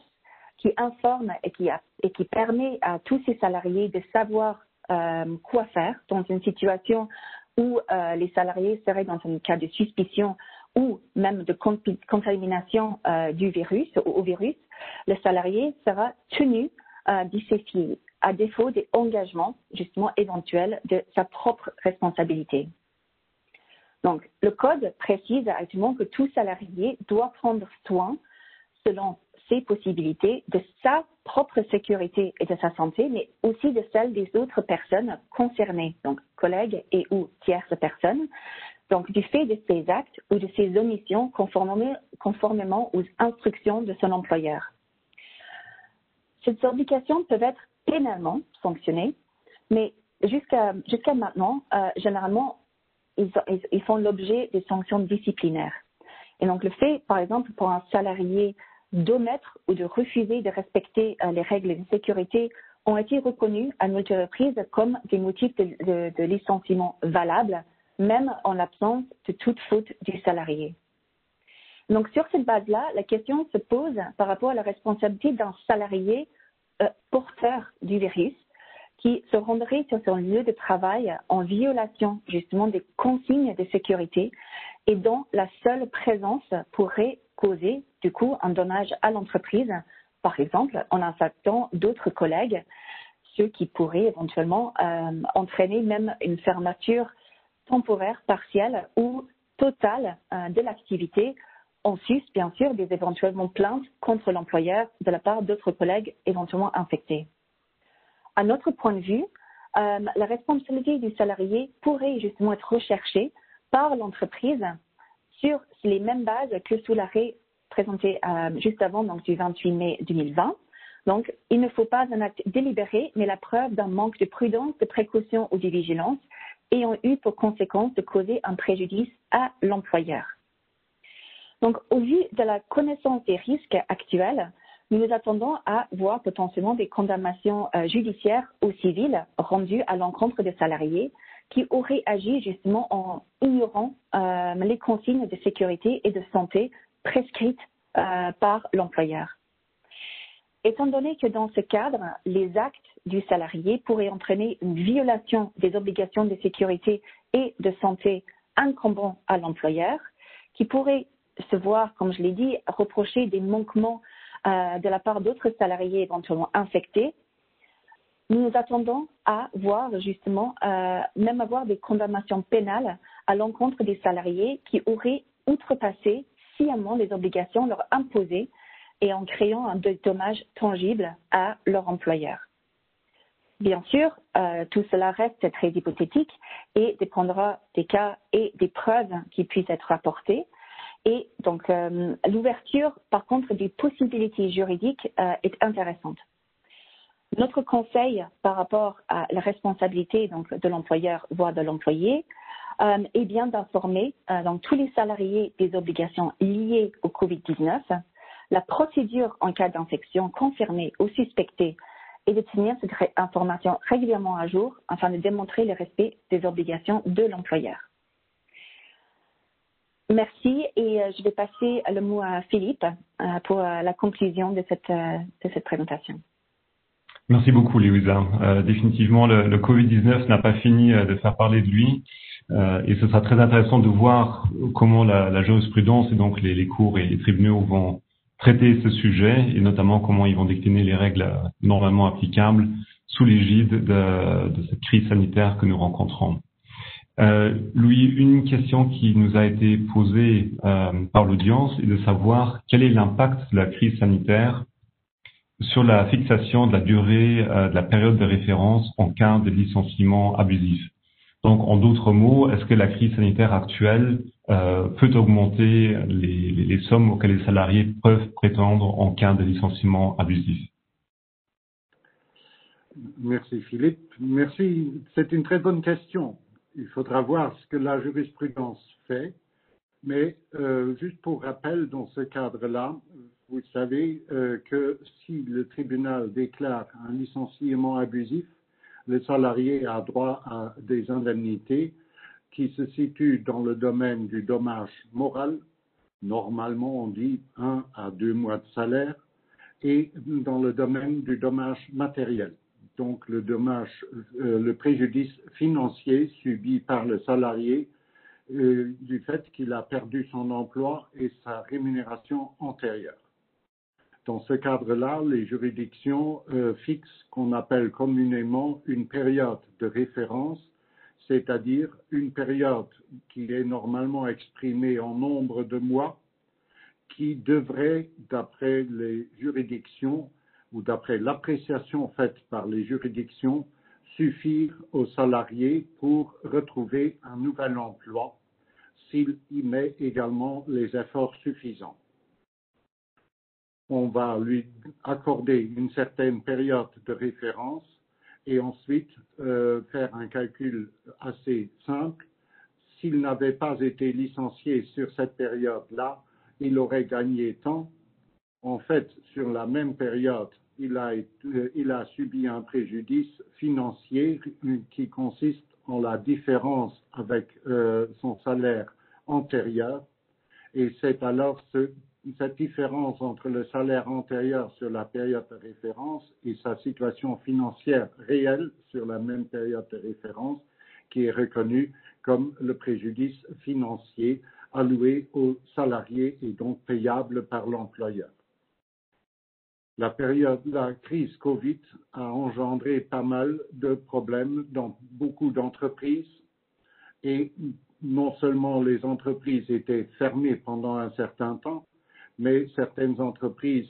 qui informe et qui, et qui permet à tous ses salariés de savoir euh, quoi faire dans une situation où euh, les salariés seraient dans un cas de suspicion ou même de contamination euh, du virus ou au virus, le salarié sera tenu d'y se fier à défaut des engagements justement éventuels de sa propre responsabilité. Donc, le code précise actuellement que tout salarié doit prendre soin, selon ses possibilités, de sa propre sécurité et de sa santé, mais aussi de celle des autres personnes concernées, donc collègues et ou tierces personnes, donc du fait de ses actes ou de ses omissions conformément, aux instructions de son employeur. Ces obligations peuvent être pénalement sanctionnées, mais jusqu'à maintenant, euh, généralement, ils, font l'objet de sanctions disciplinaires. Et donc le fait, par exemple, pour un salarié d'omettre ou de refuser de respecter euh, les règles de sécurité ont été reconnus à multiples reprises comme des motifs de, licenciement valables, même en l'absence de toute faute du salarié. Donc sur cette base-là, la question se pose par rapport à la responsabilité d'un salarié euh, porteur du virus qui se rendrait sur son lieu de travail en violation justement des consignes de sécurité et dont la seule présence pourrait causer du coup un dommage à l'entreprise, par exemple en infectant d'autres collègues, ce qui pourrait éventuellement euh, entraîner même une fermeture temporaire, partielle ou totale euh, de l'activité, en sus bien sûr des éventuellement plaintes contre l'employeur de la part d'autres collègues éventuellement infectés. À notre point de vue, euh, la responsabilité du salarié pourrait justement être recherchée par l'entreprise sur les mêmes bases que sous l'arrêt présenté euh, juste avant, donc du 28 mai 2020. Donc, il ne faut pas un acte délibéré, mais la preuve d'un manque de prudence, de précaution ou de vigilance ayant eu pour conséquence de causer un préjudice à l'employeur. Donc, au vu de la connaissance des risques actuels, nous nous attendons à voir potentiellement des condamnations euh, judiciaires ou civiles rendues à l'encontre des salariés qui auraient agi justement en ignorant euh, les consignes de sécurité et de santé prescrites euh, par l'employeur. Étant donné que dans ce cadre, les actes du salarié pourraient entraîner une violation des obligations de sécurité et de santé incombant à l'employeur qui pourrait se voir, comme je l'ai dit, reprocher des manquements euh, de la part d'autres salariés éventuellement infectés. Nous nous attendons à voir justement, euh, même avoir des condamnations pénales à l'encontre des salariés qui auraient outrepassé sciemment les obligations leur imposées et en créant un dommage tangible à leur employeur. Bien sûr, euh, tout cela reste très hypothétique et dépendra des cas et des preuves qui puissent être apportées. Et donc, euh, l'ouverture, par contre, des possibilités juridiques euh, est intéressante. Notre conseil par rapport à la responsabilité donc, de l'employeur, voire de l'employé, euh, est bien d'informer donc, tous les salariés des obligations liées au COVID-19, la procédure en cas d'infection confirmée ou suspectée et de tenir cette information régulièrement à jour afin de démontrer le respect des obligations de l'employeur. Merci et euh, je vais passer le mot à Philippe euh, pour euh, la conclusion de cette, présentation. Merci beaucoup, Louisa. Euh, définitivement, le, le Covid-19 n'a pas fini de faire parler de lui et ce sera très intéressant de voir comment la, la jurisprudence et donc les, les, cours et les tribunaux vont traiter ce sujet et notamment comment ils vont décliner les règles normalement applicables sous l'égide de, cette crise sanitaire que nous rencontrons. Euh, Louis, une question qui nous a été posée euh, par l'audience est de savoir quel est l'impact de la crise sanitaire sur la fixation de la durée euh, de la période de référence en cas de licenciement abusif. Donc, en d'autres mots, est-ce que la crise sanitaire actuelle euh, peut augmenter les, sommes auxquelles les salariés peuvent prétendre en cas de licenciement abusif? Merci Philippe. Merci. C'est une très bonne question il faudra voir ce que la jurisprudence fait. Mais euh, juste pour rappel, dans ce cadre-là, vous savez euh, que si le tribunal déclare un licenciement abusif, le salarié a droit à des indemnités qui se situent dans le domaine du dommage moral. Normalement, on dit un à deux mois de salaire et dans le domaine du dommage matériel donc le dommage, euh, le préjudice financier subi par le salarié euh, du fait qu'il a perdu son emploi et sa rémunération antérieure. Dans ce cadre-là, les juridictions euh, fixent qu'on appelle communément une période de référence, c'est-à-dire une période qui est normalement exprimée en nombre de mois, qui devrait, d'après les juridictions, ou d'après l'appréciation faite par les juridictions, suffire aux salariés pour retrouver un nouvel emploi s'il y met également les efforts suffisants. On va lui accorder une certaine période de référence et ensuite euh, faire un calcul assez simple. S'il n'avait pas été licencié sur cette période-là, il aurait gagné tant en fait, sur la même période, il a, il a subi un préjudice financier qui consiste en la différence avec euh, son salaire antérieur. Et c'est alors ce, cette différence entre le salaire antérieur sur la période de référence et sa situation financière réelle sur la même période de référence qui est reconnue comme le préjudice financier alloué aux salariés et donc payable par l'employeur. La période, la crise Covid a engendré pas mal de problèmes dans beaucoup d'entreprises et non seulement les entreprises étaient fermées pendant un certain temps, mais certaines entreprises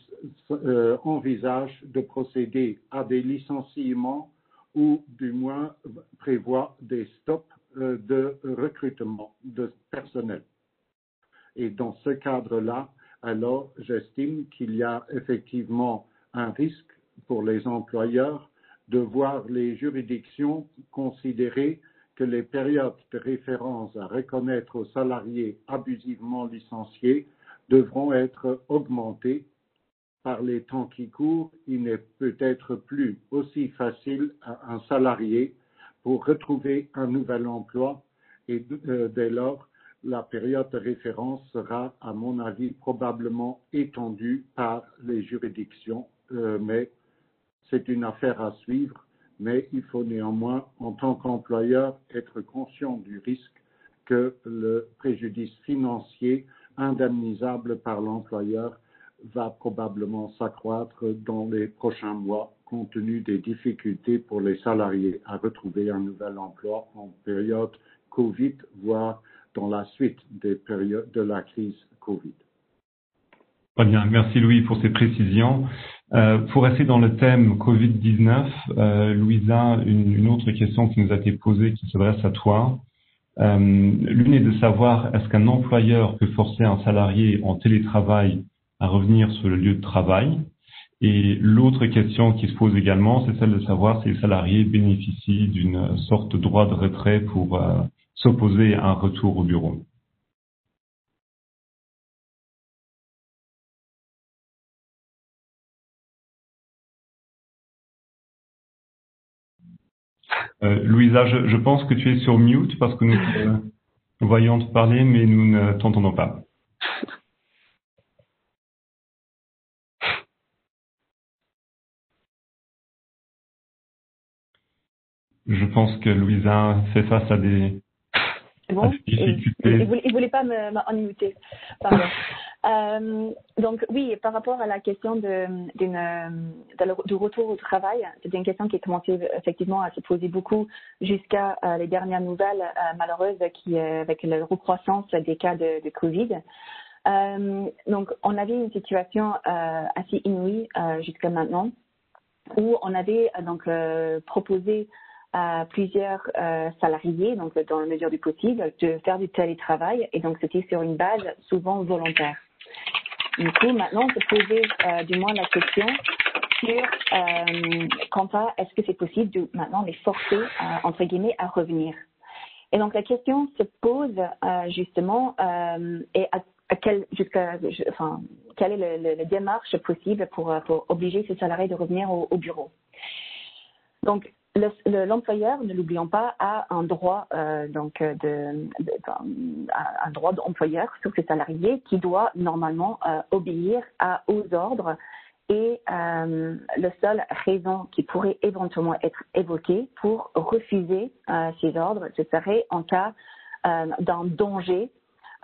euh, envisagent de procéder à des licenciements ou du moins prévoient des stops euh, de recrutement de personnel. Et dans ce cadre-là, alors j'estime qu'il y a effectivement un risque pour les employeurs de voir les juridictions considérer que les périodes de référence à reconnaître aux salariés abusivement licenciés devront être augmentées par les temps qui courent. Il n'est peut-être plus aussi facile à un salarié pour retrouver un nouvel emploi et euh, dès lors la période de référence sera, à mon avis, probablement étendue par les juridictions, euh, mais c'est une affaire à suivre. Mais il faut néanmoins, en tant qu'employeur, être conscient du risque que le préjudice financier indemnisable par l'employeur va probablement s'accroître dans les prochains mois compte tenu des difficultés pour les salariés à retrouver un nouvel emploi en période Covid, voire dans la suite des périodes de la crise Covid. Très bien, merci Louis pour ces précisions. Euh, pour rester dans le thème Covid-19, euh, Louisa, une, une, autre question qui nous a été posée, qui s'adresse à toi. Euh, L'une est de savoir, est-ce qu'un employeur peut forcer un salarié en télétravail à revenir sur le lieu de travail? Et l'autre question qui se pose également, c'est celle de savoir si les salariés bénéficient d'une sorte de droit de retrait pour euh, s'opposer à un retour au bureau. Euh, Louisa, je, pense que tu es sur mute parce que nous euh, voyons te parler, mais nous ne t'entendons pas. Je pense que Louisa fait face à des, bon, des difficultés. Il ne voulait, pas me, me Pardon. [laughs] Euh, donc oui, par rapport à la question de, du retour au travail, c'est une question qui a commencé effectivement à se poser beaucoup jusqu'à euh, les dernières nouvelles euh, malheureuses qui, avec la recroissance des cas de, de Covid. donc on avait une situation assez inouïe jusqu'à maintenant où on avait donc proposé à plusieurs euh, salariés, donc dans la mesure du possible, de faire du télétravail. Et donc, c'était sur une base souvent volontaire. Du coup, maintenant, on se posait euh, du moins la question sur euh, quant à est-ce que c'est possible de maintenant les forcer, entre guillemets, à revenir? Et donc, la question se pose euh, justement et à, à jusqu'à, enfin, quelle est la démarche possible pour, pour obliger ces salariés de revenir au, au bureau? Donc, l'employeur, ne l'oublions pas, a un droit euh, donc de, de, un droit d'employeur sur ses salariés qui doit normalement euh, obéir à, aux ordres et euh, la seule raison qui pourrait éventuellement être évoquée pour refuser euh, ces ordres, ce serait en cas euh, d'un danger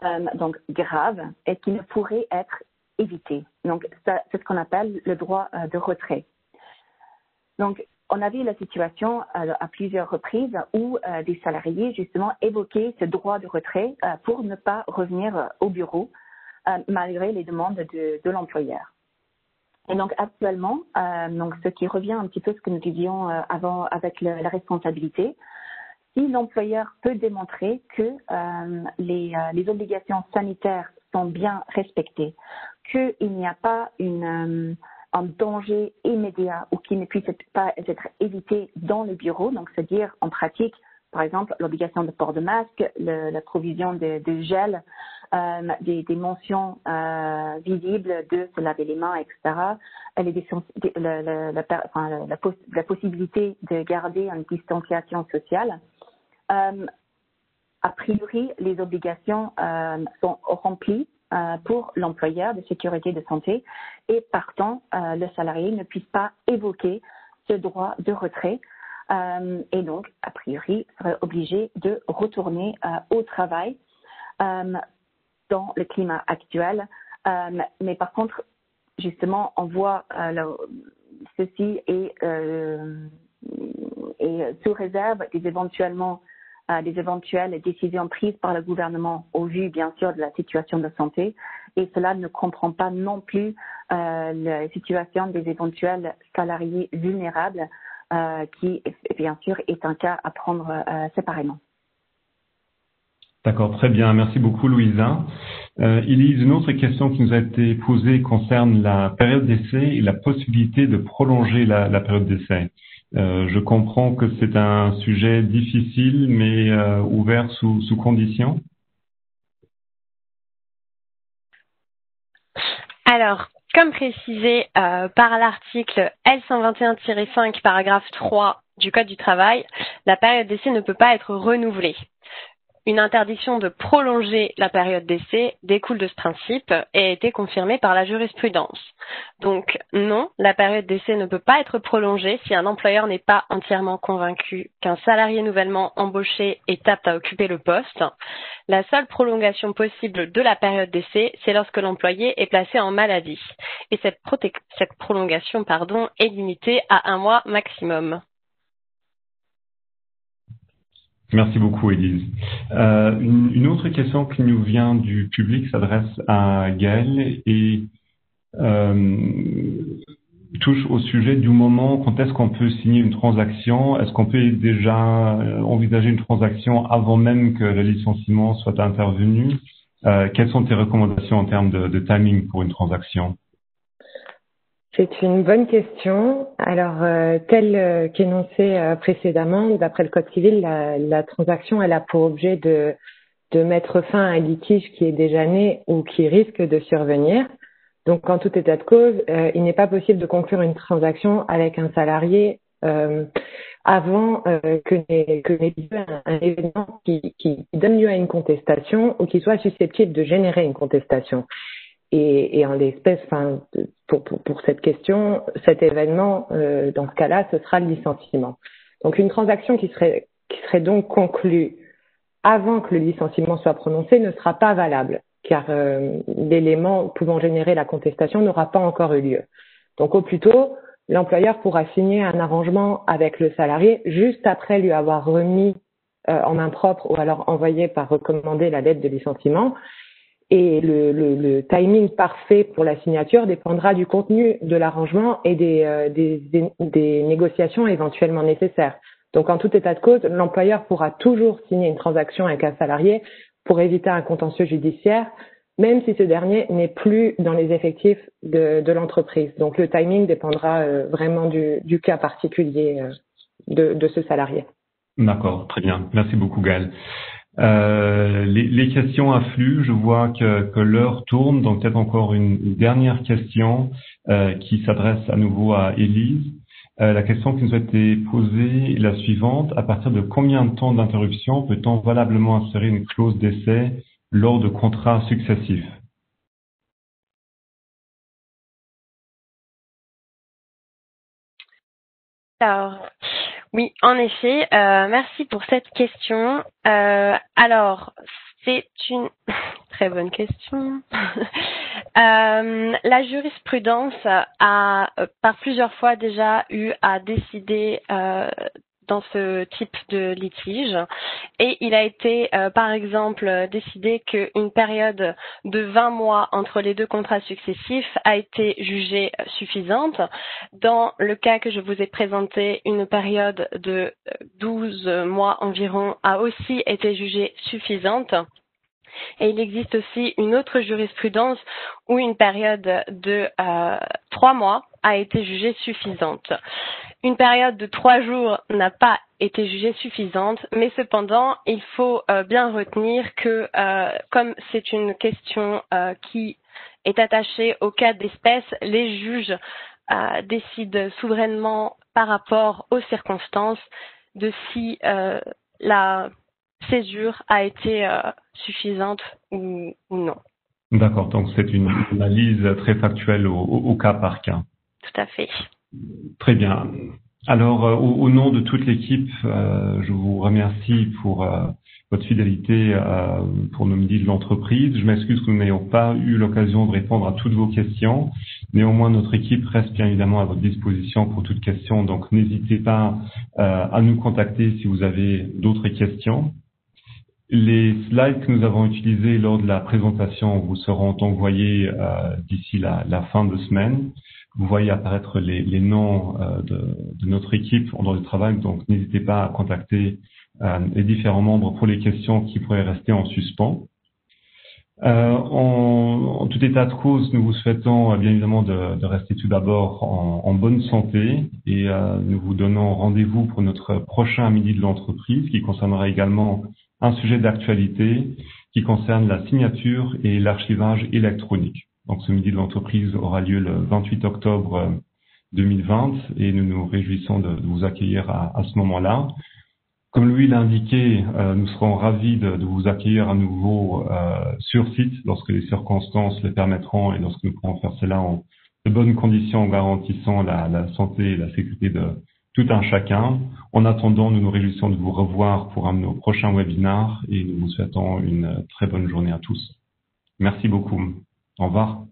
euh, donc grave et qui ne pourrait être évité. Donc c'est ce qu'on appelle le droit de retrait. Donc on a vu la situation euh, à plusieurs reprises où euh, des salariés justement évoquaient ce droit de retrait euh, pour ne pas revenir au bureau malgré les demandes de, l'employeur. Et donc actuellement, donc ce qui revient un petit peu à ce que nous disions avant avec la responsabilité, si l'employeur peut démontrer que les, obligations sanitaires sont bien respectées, qu'il n'y a pas une un danger immédiat ou qui ne puisse pas être évité dans les bureaux. Donc, c'est-à-dire en pratique, par exemple, l'obligation de port de masque, le, la provision de, gel, euh, des, mentions euh, visibles de se laver les mains, etc. La, possibilité de garder une distanciation sociale. Euh, a priori, les obligations sont remplies pour l'employeur de sécurité de santé et partant, euh, le salarié ne puisse pas évoquer ce droit de retrait euh, et donc, a priori, serait obligé de retourner au travail dans le climat actuel. mais par contre, justement, on voit ceci et sous réserve des éventuellement euh, des éventuelles décisions prises par le gouvernement au vu, bien sûr, de la situation de santé. Et cela ne comprend pas non plus euh, la situation des éventuels salariés vulnérables, euh, qui, bien sûr, est un cas à prendre euh, séparément. D'accord, très bien. Merci beaucoup, Louisa. Euh, a une autre question qui nous a été posée concerne la période d'essai et la possibilité de prolonger la, la période d'essai. Euh, je comprends que c'est un sujet difficile, mais euh, ouvert sous, sous conditions. Alors, comme précisé euh, par l'article L121-5, paragraphe 3 du Code du travail, la période d'essai ne peut pas être renouvelée. Une interdiction de prolonger la période d'essai découle de ce principe et a été confirmée par la jurisprudence. Donc non, la période d'essai ne peut pas être prolongée si un employeur n'est pas entièrement convaincu qu'un salarié nouvellement embauché est apte à occuper le poste. La seule prolongation possible de la période d'essai, c'est lorsque l'employé est placé en maladie. Et cette, prolongation pardon, est limitée à un mois maximum. Merci beaucoup, Élise. Euh, une, autre question qui nous vient du public s'adresse à Gaël et euh, touche au sujet du moment quand est-ce qu'on peut signer une transaction? Est-ce qu'on peut déjà envisager une transaction avant même que le licenciement soit intervenu? Euh, Quelles sont tes recommandations en termes de timing pour une transaction? C'est une bonne question. Alors, euh, tel euh, qu'énoncé euh, précédemment, d'après le Code civil, la, transaction elle a pour objet de, mettre fin à un litige qui est déjà né ou qui risque de survenir. Donc, en tout état de cause, il n'est pas possible de conclure une transaction avec un salarié avant que n'ait lieu un, un, événement qui, qui donne lieu à une contestation ou qui soit susceptible de générer une contestation. Et, en l'espèce, pour, cette question, cet événement, euh, dans ce cas-là, ce sera le licenciement. Donc une transaction qui serait, qui serait donc conclue avant que le licenciement soit prononcé ne sera pas valable, car euh, l'élément pouvant générer la contestation n'aura pas encore eu lieu. Donc au plus tôt, l'employeur pourra signer un arrangement avec le salarié juste après lui avoir remis euh, en main propre ou alors envoyé par recommandé la lettre de licenciement et le, le, le, timing parfait pour la signature dépendra du contenu de l'arrangement et des, euh, des, des, négociations éventuellement nécessaires. Donc, en tout état de cause, l'employeur pourra toujours signer une transaction avec un salarié pour éviter un contentieux judiciaire, même si ce dernier n'est plus dans les effectifs de, de l'entreprise. Donc, le timing dépendra euh, vraiment du, du, cas particulier euh, de, de ce salarié. D'accord, très bien. Merci beaucoup, Gaël. Euh, les, les, questions affluent, je vois que, que l'heure tourne, donc peut-être encore une, dernière question euh, qui s'adresse à nouveau à Élise. Euh, la question qui nous a été posée est la suivante. À partir de combien de temps d'interruption peut-on valablement insérer une clause d'essai lors de contrats successifs? Alors, oui, en effet. Euh, merci pour cette question. Euh, alors, c'est une [laughs] très bonne question. [laughs] euh, la jurisprudence a par plusieurs fois déjà eu à décider euh, dans ce type de litige. Et il a été, euh, par exemple, décidé qu'une période de 20 mois entre les deux contrats successifs a été jugée suffisante. Dans le cas que je vous ai présenté, une période de 12 mois environ a aussi été jugée suffisante. Et il existe aussi une autre jurisprudence où une période de euh, trois mois a été jugée suffisante. Une période de trois jours n'a pas été jugée suffisante, mais cependant, il faut euh, bien retenir que euh, comme c'est une question euh, qui est attachée au cas d'espèce, les juges décident souverainement par rapport aux circonstances de si la césure a été suffisante ou, non. D'accord, donc c'est une analyse très factuelle au cas par cas. Tout à fait. Très bien. Alors, euh, au, nom de toute l'équipe, euh, je vous remercie pour euh, votre fidélité pour nos midis de l'entreprise. Je m'excuse que nous n'ayons pas eu l'occasion de répondre à toutes vos questions. Néanmoins, notre équipe reste bien évidemment à votre disposition pour toutes questions. Donc, n'hésitez pas à nous contacter si vous avez d'autres questions. Les slides que nous avons utilisés lors de la présentation vous seront envoyés d'ici la, la, fin de semaine vous voyez apparaître les, les noms euh, de, de, notre équipe en droit du travail, donc n'hésitez pas à contacter euh, les différents membres pour les questions qui pourraient rester en suspens. Euh, en, en, tout état de cause, nous vous souhaitons euh, bien évidemment de, de rester tout d'abord en, en, bonne santé et euh, nous vous donnons rendez-vous pour notre prochain midi de l'entreprise qui concernera également un sujet d'actualité qui concerne la signature et l'archivage électronique. Donc ce midi de l'entreprise aura lieu le 28 octobre 2020 et nous nous réjouissons de, vous accueillir à, ce moment-là. Comme Louis l'a indiqué, euh, nous serons ravis de, vous accueillir à nouveau euh, sur site lorsque les circonstances le permettront et lorsque nous pourrons faire cela en de bonnes conditions en garantissant la santé et la sécurité de tout un chacun. En attendant, nous nous réjouissons de vous revoir pour un de nos prochains webinars et nous vous souhaitons une très bonne journée à tous. Merci beaucoup. Au revoir.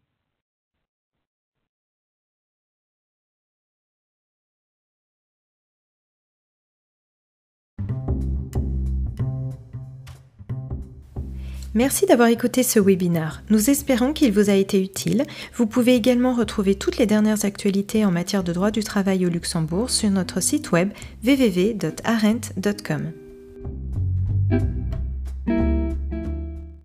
Merci d'avoir écouté ce webinar. Nous espérons qu'il vous a été utile. Vous pouvez également retrouver toutes les dernières actualités en matière de droit du travail au Luxembourg sur notre site web www.arent.com.